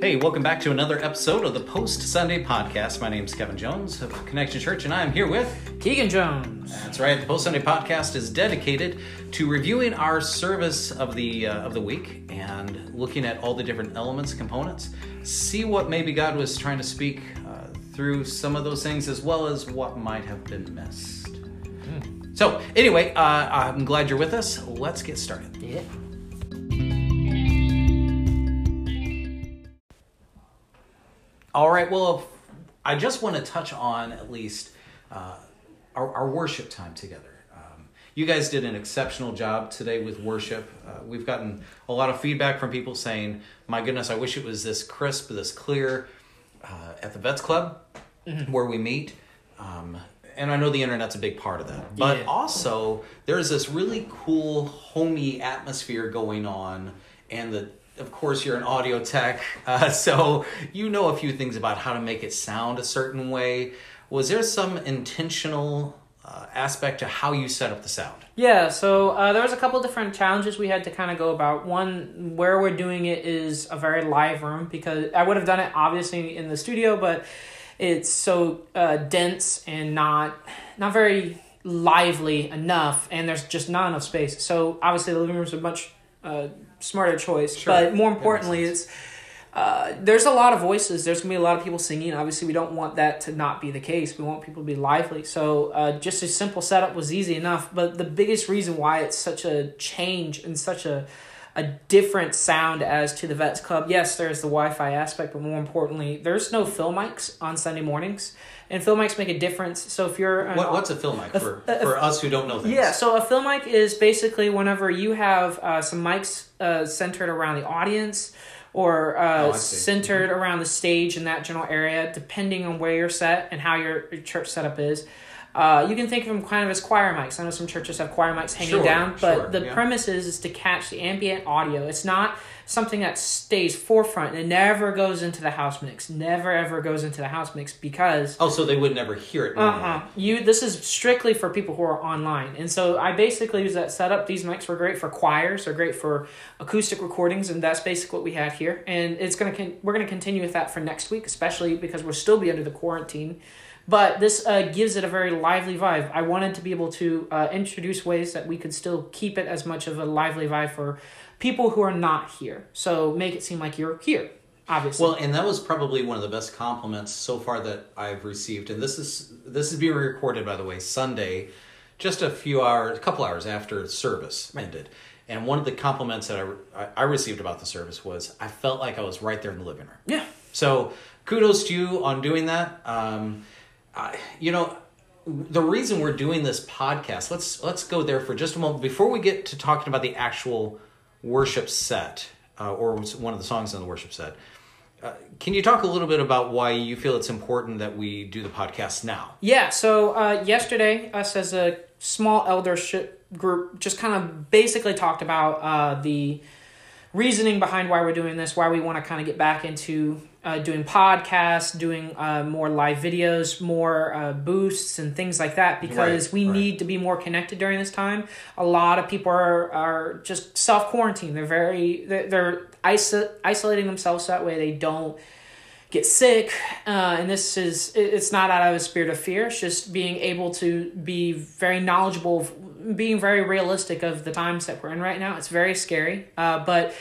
Hey, welcome back to another episode of the Post Sunday Podcast. My name is Kevin Jones of Connection Church, and I am here with Keegan Jones. That's right. The Post Sunday Podcast is dedicated to reviewing our service of the uh, of the week and looking at all the different elements, components, see what maybe God was trying to speak uh, through some of those things, as well as what might have been missed. So, anyway, uh, I'm glad you're with us. Let's get started. Yeah. All right. Well, I just want to touch on at least uh, our, our worship time together. Um, you guys did an exceptional job today with worship. Uh, we've gotten a lot of feedback from people saying, "My goodness, I wish it was this crisp, this clear." Uh, at the Vets Club, where we meet. Um, and I know the internet's a big part of that. But Yeah. also, there's this really cool, homey atmosphere going on. And the, of course, you're an audio tech, uh, so you know a few things about how to make it sound a certain way. Was there some intentional uh, aspect to how you set up the sound? Yeah, so uh, there was a couple different challenges we had to kind of go about. One, where we're doing it is a very live room because I would have done it obviously in the studio, but it's so uh, dense and not not very lively enough, and there's just not enough space. So obviously the living room's are much uh, smarter choice, Sure. but more importantly, it's uh, there's a lot of voices. There's gonna be a lot of people singing. Obviously, we don't want that to not be the case. We want people to be lively. So, uh, just a simple setup was easy enough. But the biggest reason why it's such a change and such a a different sound as to the Vets Club. Yes, there's the Wi-Fi aspect, but more importantly, there's no fill mics on Sunday mornings, and fill mics make a difference. So if you're What, what's a film mic for, a- for us who don't know things? yeah, so a film mic is basically whenever you have uh, some mics uh, centered around the audience or uh, Oh, see. centered around the stage in that general area, depending on where you're set and how your, your church setup is. Uh, you can think of them kind of as choir mics. I know some churches have choir mics hanging Sure, down, but sure, the yeah. premise is, is to catch the ambient audio. It's not something that stays forefront. It never goes into the house mix. Never ever goes into the house mix because Oh, so they would never hear it. uh-huh. You this is strictly for people who are online. And so I basically use that setup. These mics were great for choirs, they're great for acoustic recordings, and that's basically what we had here. And it's gonna con- we're gonna continue with that for next week, especially because we'll still be under the quarantine. But this uh, gives it a very lively vibe. I wanted to be able to uh, introduce ways that we could still keep it as much of a lively vibe for people who are not here. So make it seem like you're here, obviously. Well, and that was probably one of the best compliments so far that I've received. And this is this is being recorded, by the way, Sunday, just a few hours, a couple hours after service ended. And one of the compliments that I, I I received about the service was I felt like I was right there in the living room. yeah. So kudos to you on doing that. Um, You know, the reason we're doing this podcast. Let's let's go there for just a moment before we get to talking about the actual worship set uh, or one of the songs on the worship set. Uh, can you talk a little bit about why you feel it's important that we do the podcast now? Yeah, so uh, yesterday, us as a small eldership group just kind of basically talked about uh, the reasoning behind why we're doing this, why we want to kind of get back into uh, doing podcasts, doing uh, more live videos, more uh, boosts, and things like that, because Right, we right. need to be more connected during this time. A lot of people are, are just self quarantine. They're very, they're, they're iso- isolating themselves that way they don't get sick uh, and this is it's not out of a spirit of fear it's just being able to be very knowledgeable of being very realistic of the times that we're in right now it's very scary uh, but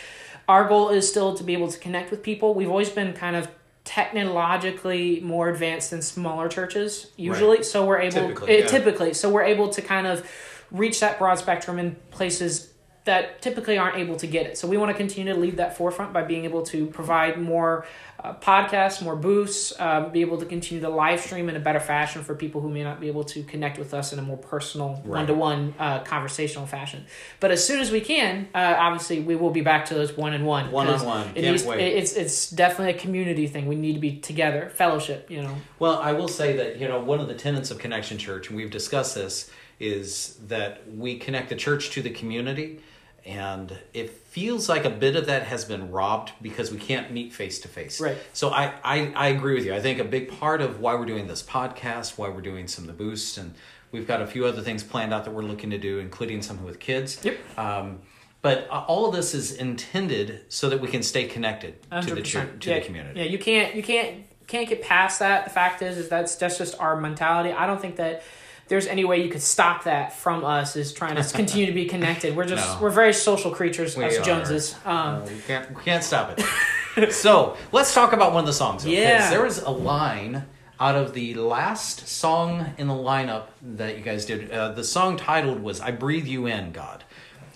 our goal is still to be able to connect with people we've always been kind of technologically more advanced than smaller churches usually Right. so we're able Typically, yeah. typically so we're able to kind of reach that broad spectrum in places that typically aren't able to get it. So we want to continue to lead that forefront by being able to provide more uh, podcasts, more boosts, um, be able to continue to live stream in a better fashion for people who may not be able to connect with us in a more personal, one to one conversational fashion. But as soon as we can, uh, obviously we will be back to those one and one. One-on-one. Can't wait. It's it's definitely a community thing. We need to be together, fellowship. You know. Well, I will say that, you know, one of the tenets of Connection Church, and we've discussed this, is that we connect the church to the community. And it feels like a bit of that has been robbed because we can't meet face to face. Right. So I, I, I agree with you. I think a big part of why we're doing this podcast, why we're doing some of the boosts, and we've got a few other things planned out that we're looking to do, including something with kids. Yep. Um, but uh, all of this is intended so that we can stay connected to the 100%. church, to yeah, the community. Yeah, you can't you can't can't get past that. The fact is, is that's that's just our mentality. I don't think that there's any way you could stop that from us is trying to continue to be connected. We're just No. we're very social creatures, We are. Joneses. Um, we can't we can't stop it. so let's talk about one of the songs. 'cause Yeah. there was a line out of the last song in the lineup that you guys did. Uh, the song titled was "I Breathe You In, God."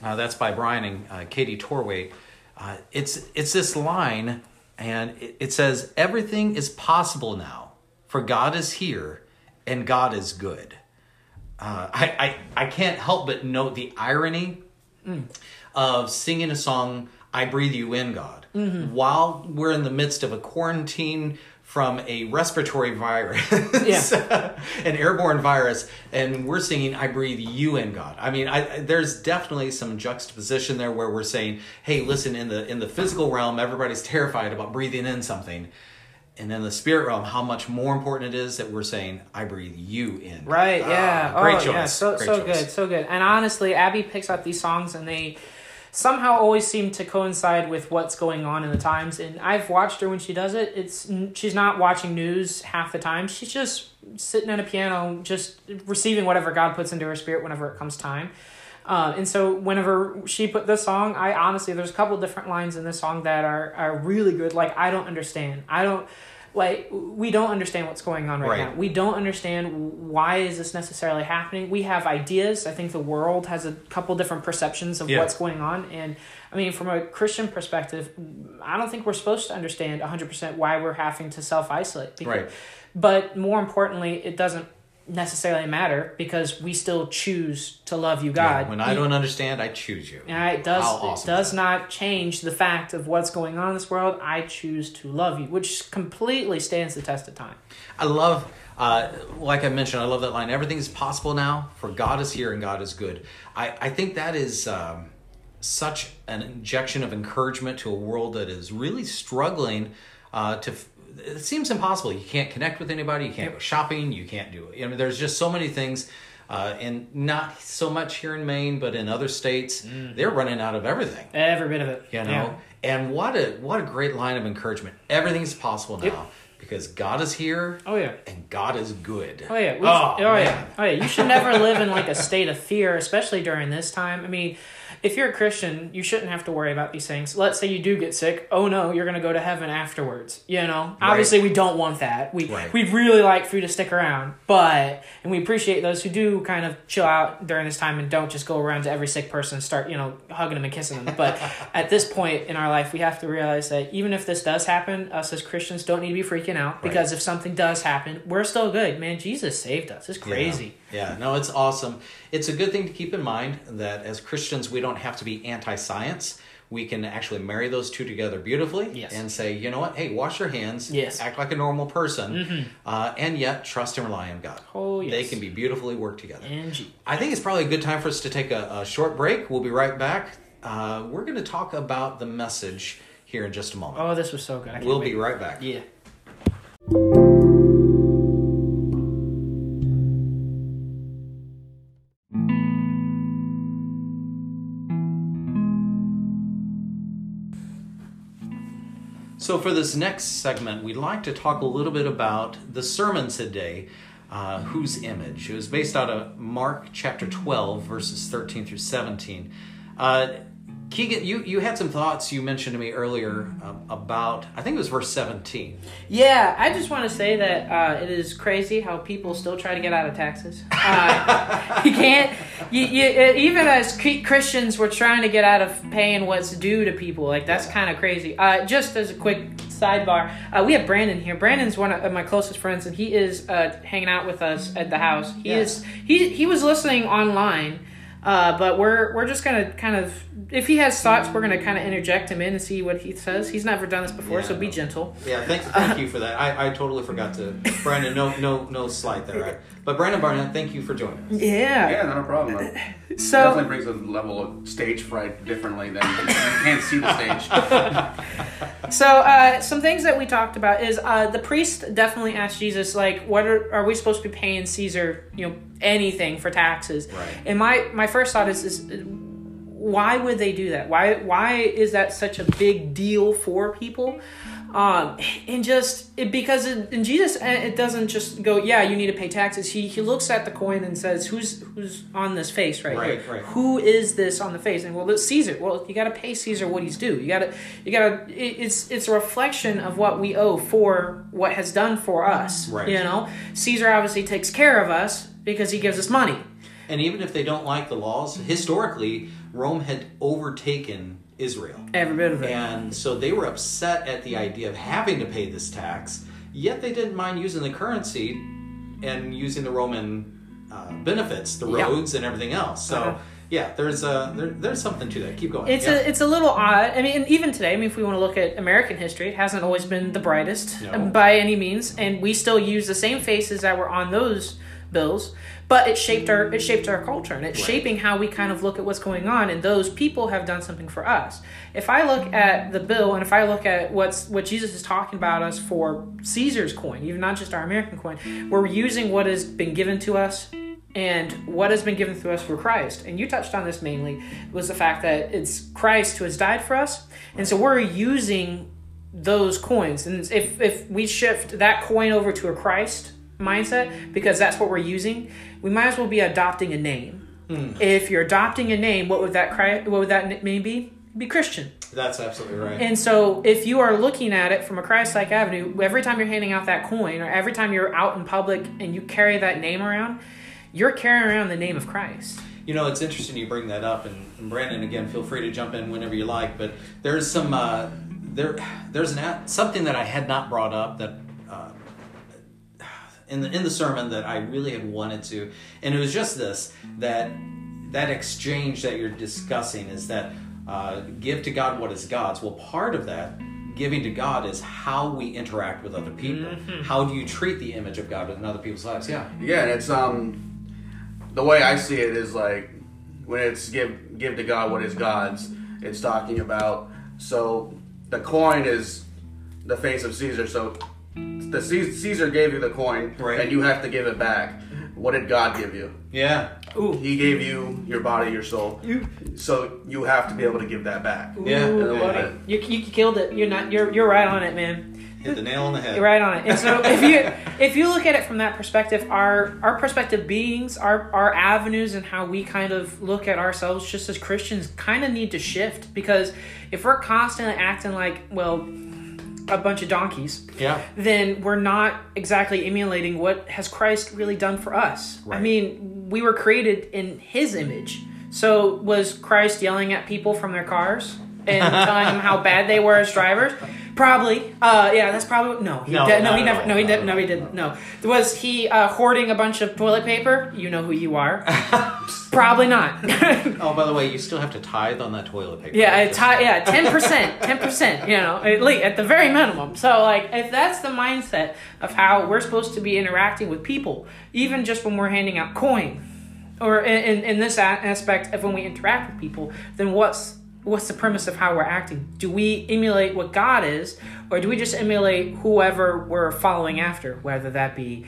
Uh, that's by Bryan and uh, Katie Torwalt. Uh, it's it's this line, and it, it says, "Everything is possible now, for God is here, and God is good." Uh, I, I I can't help but note the irony of singing a song "I Breathe You In, God" while we're in the midst of a quarantine from a respiratory virus, Yeah. an airborne virus, and we're singing "I Breathe You In, God." I mean, I- there's definitely some juxtaposition there where we're saying, "Hey, listen, in the in the physical realm, everybody's terrified about breathing in something." And in the spirit realm, how much more important it is that we're saying, "I breathe you in." Right. Ah, Yeah. great oh, choice. Yeah. So Great so choice. good. So good. And honestly, Abby picks out these songs, and they somehow always seem to coincide with what's going on in the times. And I've watched her when she does it. It's she's not watching news half the time. She's just sitting at a piano, just receiving whatever God puts into her spirit whenever it comes time. Um, and so whenever she put this song, I honestly there's a couple different lines in this song that are are really good. Like I don't understand. I don't like we don't understand what's going on right, Right. now. We don't understand why is this necessarily happening. We have ideas. I think the world has a couple different perceptions of Yeah. what's going on and I mean from a Christian perspective, I don't think we're supposed to understand 100% why we're having to self-isolate. Because- Right. But more importantly, it doesn't necessarily matter because we still choose to love you Yeah, God. when I don't understand, I choose you. And it does awesome it does that? not change the fact of what's going on in this world. I choose to love you, which completely stands the test of time. I love, uh, like I mentioned, I love that line. Everything is possible now, for God is here and God is good. I, I think that is um, such an injection of encouragement to a world that is really struggling uh, to. f- It seems impossible. You can't connect with anybody. You can't go shopping. You can't do. It. I mean, there's just so many things. Uh, and not so much here in Maine, but in other states, they're running out of everything. Every bit of it. You know, Yeah. and what a what a great line of encouragement. Everything's possible now Yep. because God is here Oh yeah. and God is good. Oh yeah. We, oh, oh yeah. Oh yeah. You should never live in like a state of fear, especially during this time. I mean, if you're a Christian, you shouldn't have to worry about these things. Let's say you do get sick. Oh no, you're gonna go to heaven afterwards. You know, obviously we don't want that. We Right. we'd really like for you to stick around, but and we appreciate those who do kind of chill out during this time and don't just go around to every sick person and start you know hugging them and kissing them. But at this point in our life, we have to realize that even if this does happen, us as Christians don't need to be freaking out because if something does happen, we're still good. Man, Jesus saved us. It's crazy. Yeah. yeah, no, it's awesome. It's a good thing to keep in mind that as Christians, we don't have to be anti science. We can actually marry those two together beautifully Yes. and say, you know what? Hey, wash your hands. Yes. Act like a normal person. Uh, and yet, trust and rely on God. Oh, yes. They can be beautifully worked together. Angie. I think it's probably a good time for us to take a, a short break. We'll be right back. Uh, we're going to talk about the message here in just a moment. Oh, this was so good. We'll wait. be right back. Yeah. For this next segment, we'd like to talk a little bit about the sermon today, uh, whose image. It was based out of Mark chapter 12, verses 13 through 17. Uh, Keegan, you, you had some thoughts you mentioned to me earlier uh, about, I think it was verse 17. Yeah, I just want to say that uh, it is crazy how people still try to get out of taxes. Uh, you can't, you, you, uh, even as Christians, we're trying to get out of paying what's due to people. Like, that's kind of crazy. Uh, just as a quick sidebar, uh, we have Brandon here. Brandon's one of my closest friends, and he is uh, hanging out with us at the house. He Yeah. is, he, he was listening online. Uh, but we're we're just gonna kind of if he has thoughts, we're gonna kind of interject him in and see what he says. He's never done this before, Yeah, so be gentle. Yeah, thank, thank you for that. I, I totally forgot to. Brandon, no no no slight there. Right? But Brandon Barnett, thank you for joining us. Yeah. Yeah, not a problem. It So definitely brings a level of stage fright differently than you can't see the stage. so uh, some things that we talked about is uh, the priest definitely asked Jesus like, what are, are we supposed to be paying Caesar? You know anything for taxes? Right. And my my first thought is is why would they do that? Why why is that such a big deal for people? Um, and just it, because in, in Jesus, uh, it doesn't just go, yeah, you need to pay taxes. He he looks at the coin and says, who's who's on this face right, Right, here? right. Who is this on the face? And well, it's Caesar. Well, you got to pay Caesar what he's due. You got to you got to. It, it's it's a reflection of what we owe for what has done for us. Right. You know, Caesar obviously takes care of us because he gives us money. And even if they don't like the laws, historically, Rome had overtaken Israel. Every bit of it. And so they were upset at the idea of having to pay this tax, yet they didn't mind using the currency and using the Roman uh, benefits, the roads and everything else. So, Uh-huh. yeah, there's uh, there, there's something to that. Keep going. It's yeah. a it's a little odd. I mean, even today, I mean, if we want to look at American history, it hasn't always been the brightest No. um, by any means, and we still use the same faces that were on those bills. But it shaped our it shaped our culture, and it's Right. shaping how we kind of look at what's going on. And those people have done something for us. If I look at the bill, and if I look at what's what Jesus is talking about us for Caesar's coin, even not just our American coin, we're using what has been given to us and what has been given to us for Christ. And you touched on this mainly was the fact that it's Christ who has died for us, and so we're using those coins. And if if we shift that coin over to a Christ mindset, because that's what we're using, we might as well be adopting a name. If you're adopting a name, what would that Christ, what would that name be? Be Christian. That's absolutely right. And so, if you are looking at it from a Christ like avenue, every time you're handing out that coin, or every time you're out in public and you carry that name around, you're carrying around the name of Christ. You know, it's interesting you bring that up, and, and Brandon, again, feel free to jump in whenever you like. But there's some uh, there there's an a- something that I had not brought up that uh, in the in the sermon that I really had wanted to, and it was just this that that exchange that you're discussing is that uh, give to God what is God's. Well, part of that giving to God is how we interact with other people. How do you treat the image of God in other people's lives? Yeah. Yeah, and it's um the way I see it is like when it's give give to God what is God's, it's talking about so the coin is the face of Caesar, so the Caesar Caesar gave you the coin Right. and you have to give it back. What did God give you? Yeah. Ooh. He gave you your body, your soul. So you have to be able to give that back. Yeah. Ooh, Yeah. buddy. You, you killed it. You're not. You're you're right on it, man. Hit the nail on the head. You're right on it. And so if you if you look at it from that perspective, our our perspective beings, our our avenues and how we kind of look at ourselves just as Christians kind of need to shift because if we're constantly acting like, well, a bunch of donkeys, Yeah. then we're not exactly emulating what has Christ really done for us. I mean, we were created in his image. So was Christ yelling at people from their cars and telling them how bad they were as drivers? Probably. Uh, yeah, that's probably no. He No, did, no, he never. No, he did. No, he didn't. No. Was he uh, hoarding a bunch of toilet paper? You know who you are. probably not. Oh, by the way, you still have to tithe on that toilet paper. Yeah, I Just- yeah, ten percent, ten percent. You know, at least at the very minimum. So, like, if that's the mindset of how we're supposed to be interacting with people, even just when we're handing out coin, or in, in, in this a- aspect of when we interact with people, then what's what's the premise of how we're acting? Do we emulate what God is, or do we just emulate whoever we're following after, whether that be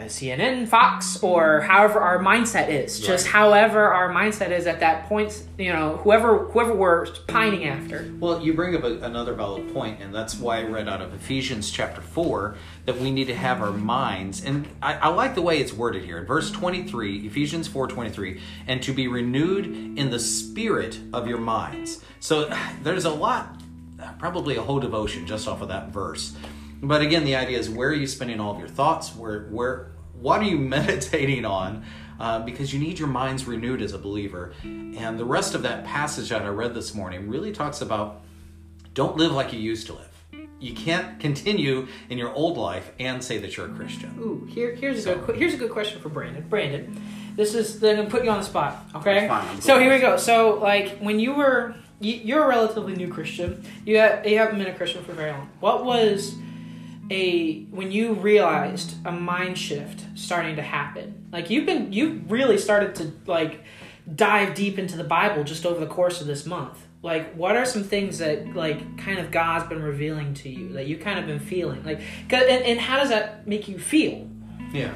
Uh, CNN, Fox, or however our mindset is. Just Right. however our mindset is at that point, you know, whoever whoever we're pining after. Well, you bring up a, another valid point, and that's why I read out of Ephesians chapter 4 that we need to have our minds. And I, I like the way it's worded here. In verse 23, Ephesians 4 23, and to be renewed in the spirit of your minds. So there's a lot, probably a whole devotion just off of that verse. But again, the idea is where are you spending all of your thoughts? Where, where, what are you meditating on? Uh, because you need your minds renewed as a believer. And the rest of that passage that I read this morning really talks about don't live like you used to live. You can't continue in your old life and say that you're a Christian. Ooh, here here's a good here's a good question for Brandon. Brandon, this is gonna put you on the spot. Okay. Fine, So here we go. So like when you were you, you're a relatively new Christian. You got you haven't been a Christian for very long. What was a when you realized a mind shift starting to happen? Like you've been you've really started to like dive deep into the Bible just over the course of this month. Like what are some things that like kind of God's been revealing to you that you kind of been feeling? Like 'cause- and, and how does that make you feel? Yeah.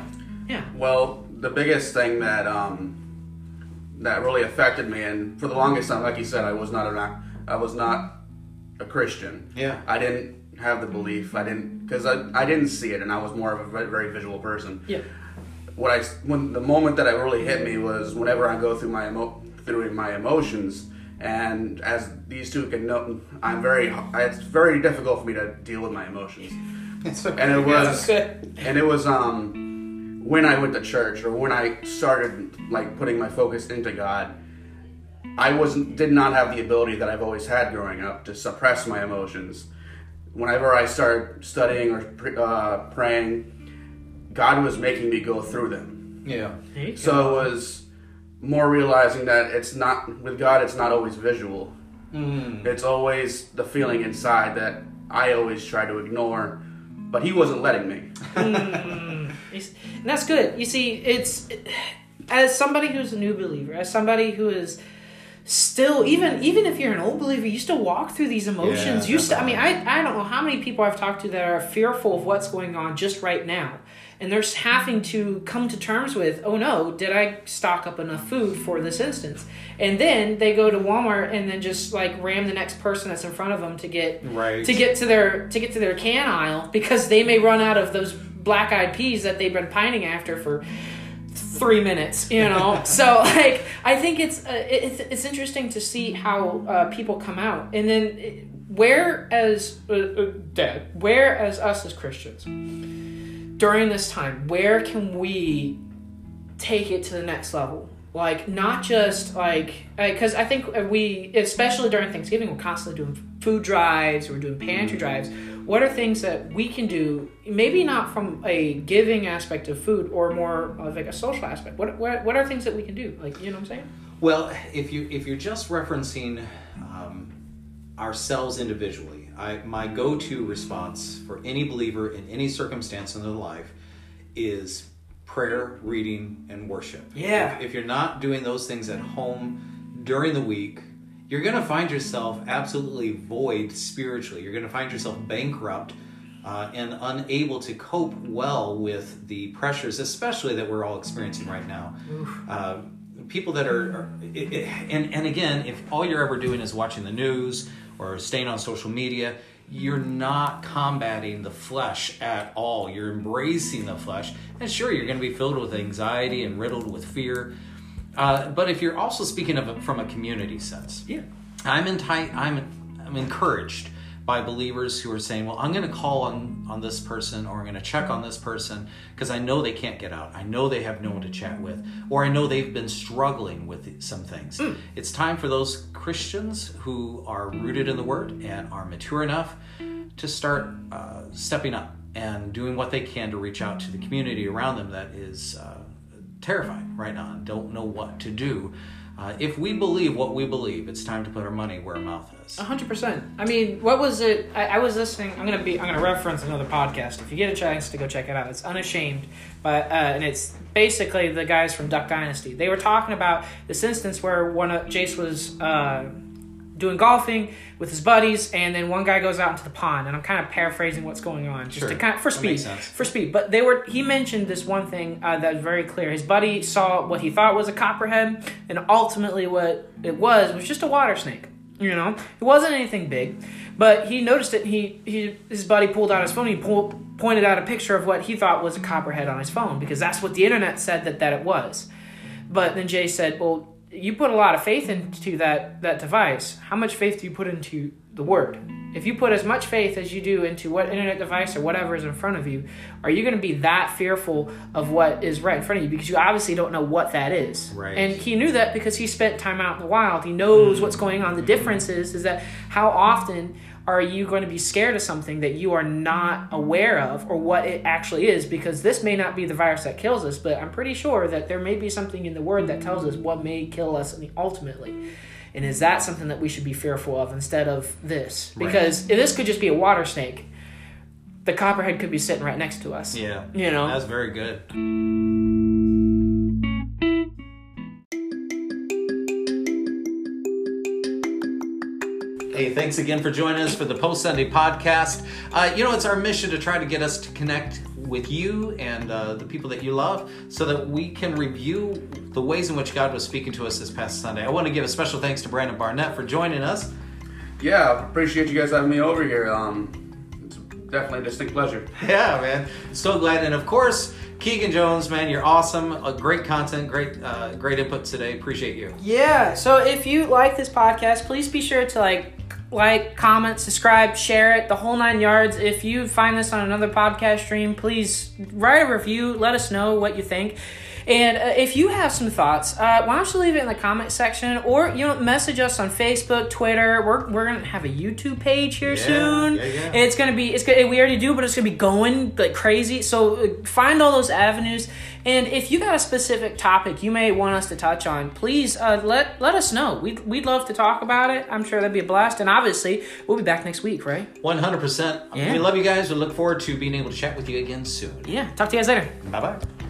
Yeah. Well, the biggest thing that um, that really affected me. And for the longest time, like you said, I was not a I was not a Christian. Yeah. I didn't have the belief. I didn't because I, I didn't see it, and I was more of a very, very visual person. Yeah. What I when the moment that it really hit me was whenever I go through my emo, through my emotions, and as these two can know, I'm very it's very difficult for me to deal with my emotions. It's okay. And it was good. and it was um when I went to church or when I started like putting my focus into God. I wasn't did not have the ability that I've always had growing up to suppress my emotions. Whenever I started studying or uh, praying, God was making me go through them. yeah. So it was more realizing that it's not with God. It's not always visual. Mm. It's always the feeling inside that I always try to ignore, but He wasn't letting me. It's- And that's good. You see, it's as somebody who's a new believer, as somebody who is still even even if you're an old believer, you still walk through these emotions. Yeah, you still, I mean, I I don't know how many people I've talked to that are fearful of what's going on just right now. And they're having to come to terms with, oh no, did I stock up enough food for this instance? And then they go to Walmart and then just like ram the next person that's in front of them to get Right. to get to their to get to their can aisle because they may run out of those black eyed peas that they've been pining after for three minutes you know? So like i think it's uh, it's, it's interesting to see how uh, people come out. And then uh, where as uh, uh, dad where as us as christians during this time where can we take it to the next level? Like not just like because i think we especially during thanksgiving we're constantly doing food drives we're doing pantry drives what are things that we can do maybe not from a giving aspect of food or more of like a social aspect what, what, what are things that we can do like you know what i'm saying Well, if you if you're just referencing um, ourselves individually, I my go-to response for any believer in any circumstance in their life is prayer, reading, and worship. Yeah. If, if you're not doing those things at home during the week, you're going to find yourself absolutely void spiritually. You're going to find yourself bankrupt. Uh, and unable to cope well with the pressures, especially that we're all experiencing right now. Uh, people that are, are it, it, and and again, if all you're ever doing is watching the news or staying on social media, you're not combating the flesh at all. You're embracing the flesh, and sure, you're going to be filled with anxiety and riddled with fear. Uh, but if you're also speaking of it from a community sense, yeah I'm tight, I'm I'm encouraged by believers who are saying, "Well, I'm going to call on on this person, or I'm going to check on this person because I know they can't get out. I know they have no one to chat with, or I know they've been struggling with some things." It's time for those Christians who are rooted in the Word and are mature enough to start uh, stepping up and doing what they can to reach out to the community around them that is uh, terrified right now and don't know what to do. Uh, if we believe what we believe, it's time to put our money where our mouth is. Hundred percent. I mean, what was it? I, I was listening. I'm gonna be. I'm gonna reference another podcast. If you get a chance to go check it out, it's unashamed. But uh, and it's basically the guys from Duck Dynasty. They were talking about this instance where one of Jase was uh, doing golfing with his buddies, and then one guy goes out into the pond. And I'm kind of paraphrasing what's going on, just Sure. to kind of, for speed. For speed. But they were. He mentioned this one thing uh, that was very clear. His buddy saw what he thought was a copperhead, and ultimately what it was was just a water snake. You know, it wasn't anything big, but he noticed it. And he, he his buddy pulled out his phone. He pull, pointed out a picture of what he thought was a copperhead on his phone because that's what the internet said that that it was. But then Jay said, "Well, you put a lot of faith into that that device. How much faith do you put into the word? If you put as much faith as you do into what internet device or whatever is in front of you, are you going to be that fearful of what is right in front of you because you obviously don't know what that is? Right. And he knew that because he spent time out in the wild. He knows hmm. what's going on. The difference is is that how often are you going to be scared of something that you are not aware of or what it actually is because this may not be the virus that kills us but i'm pretty sure that there may be something in the word that tells us what may kill us ultimately and is that something that we should be fearful of instead of this Right. because this could just be a water snake the copperhead could be sitting right next to us Yeah. you know That's very good. Hey, thanks again for joining us for the Post Sunday podcast. Uh, you know, it's our mission to try to get us to connect with you and uh, the people that you love so that we can review the ways in which God was speaking to us this past Sunday. I want to give a special thanks to Brandon Barnett for joining us. Yeah, appreciate you guys having me over here. Um, it's definitely a distinct pleasure. Yeah, man. So glad. And of course, Keegan Jones, man, you're awesome. Uh, great content, great, uh, great input today. Appreciate you. Yeah. So if you like this podcast, please be sure to like like, comment, subscribe, share it, the whole nine yards. If you find this on another podcast stream, please write a review. Let us know what you think. And uh, if you have some thoughts, uh, why don't you leave it in the comment section or you know message us on Facebook, Twitter. We're, we're gonna have a YouTube page here Yeah, soon. yeah, yeah. It's gonna be it's gonna, we already do, but it's gonna be going like crazy. So uh, find all those avenues. And if you got a specific topic you may want us to touch on, please uh, let let us know. We'd, we'd love to talk about it. I'm sure that'd be a blast. And obviously, we'll be back next week, right? 100%. Yeah. We love you guys. We look forward to being able to chat with you again soon. Yeah. Talk to you guys later. Bye bye.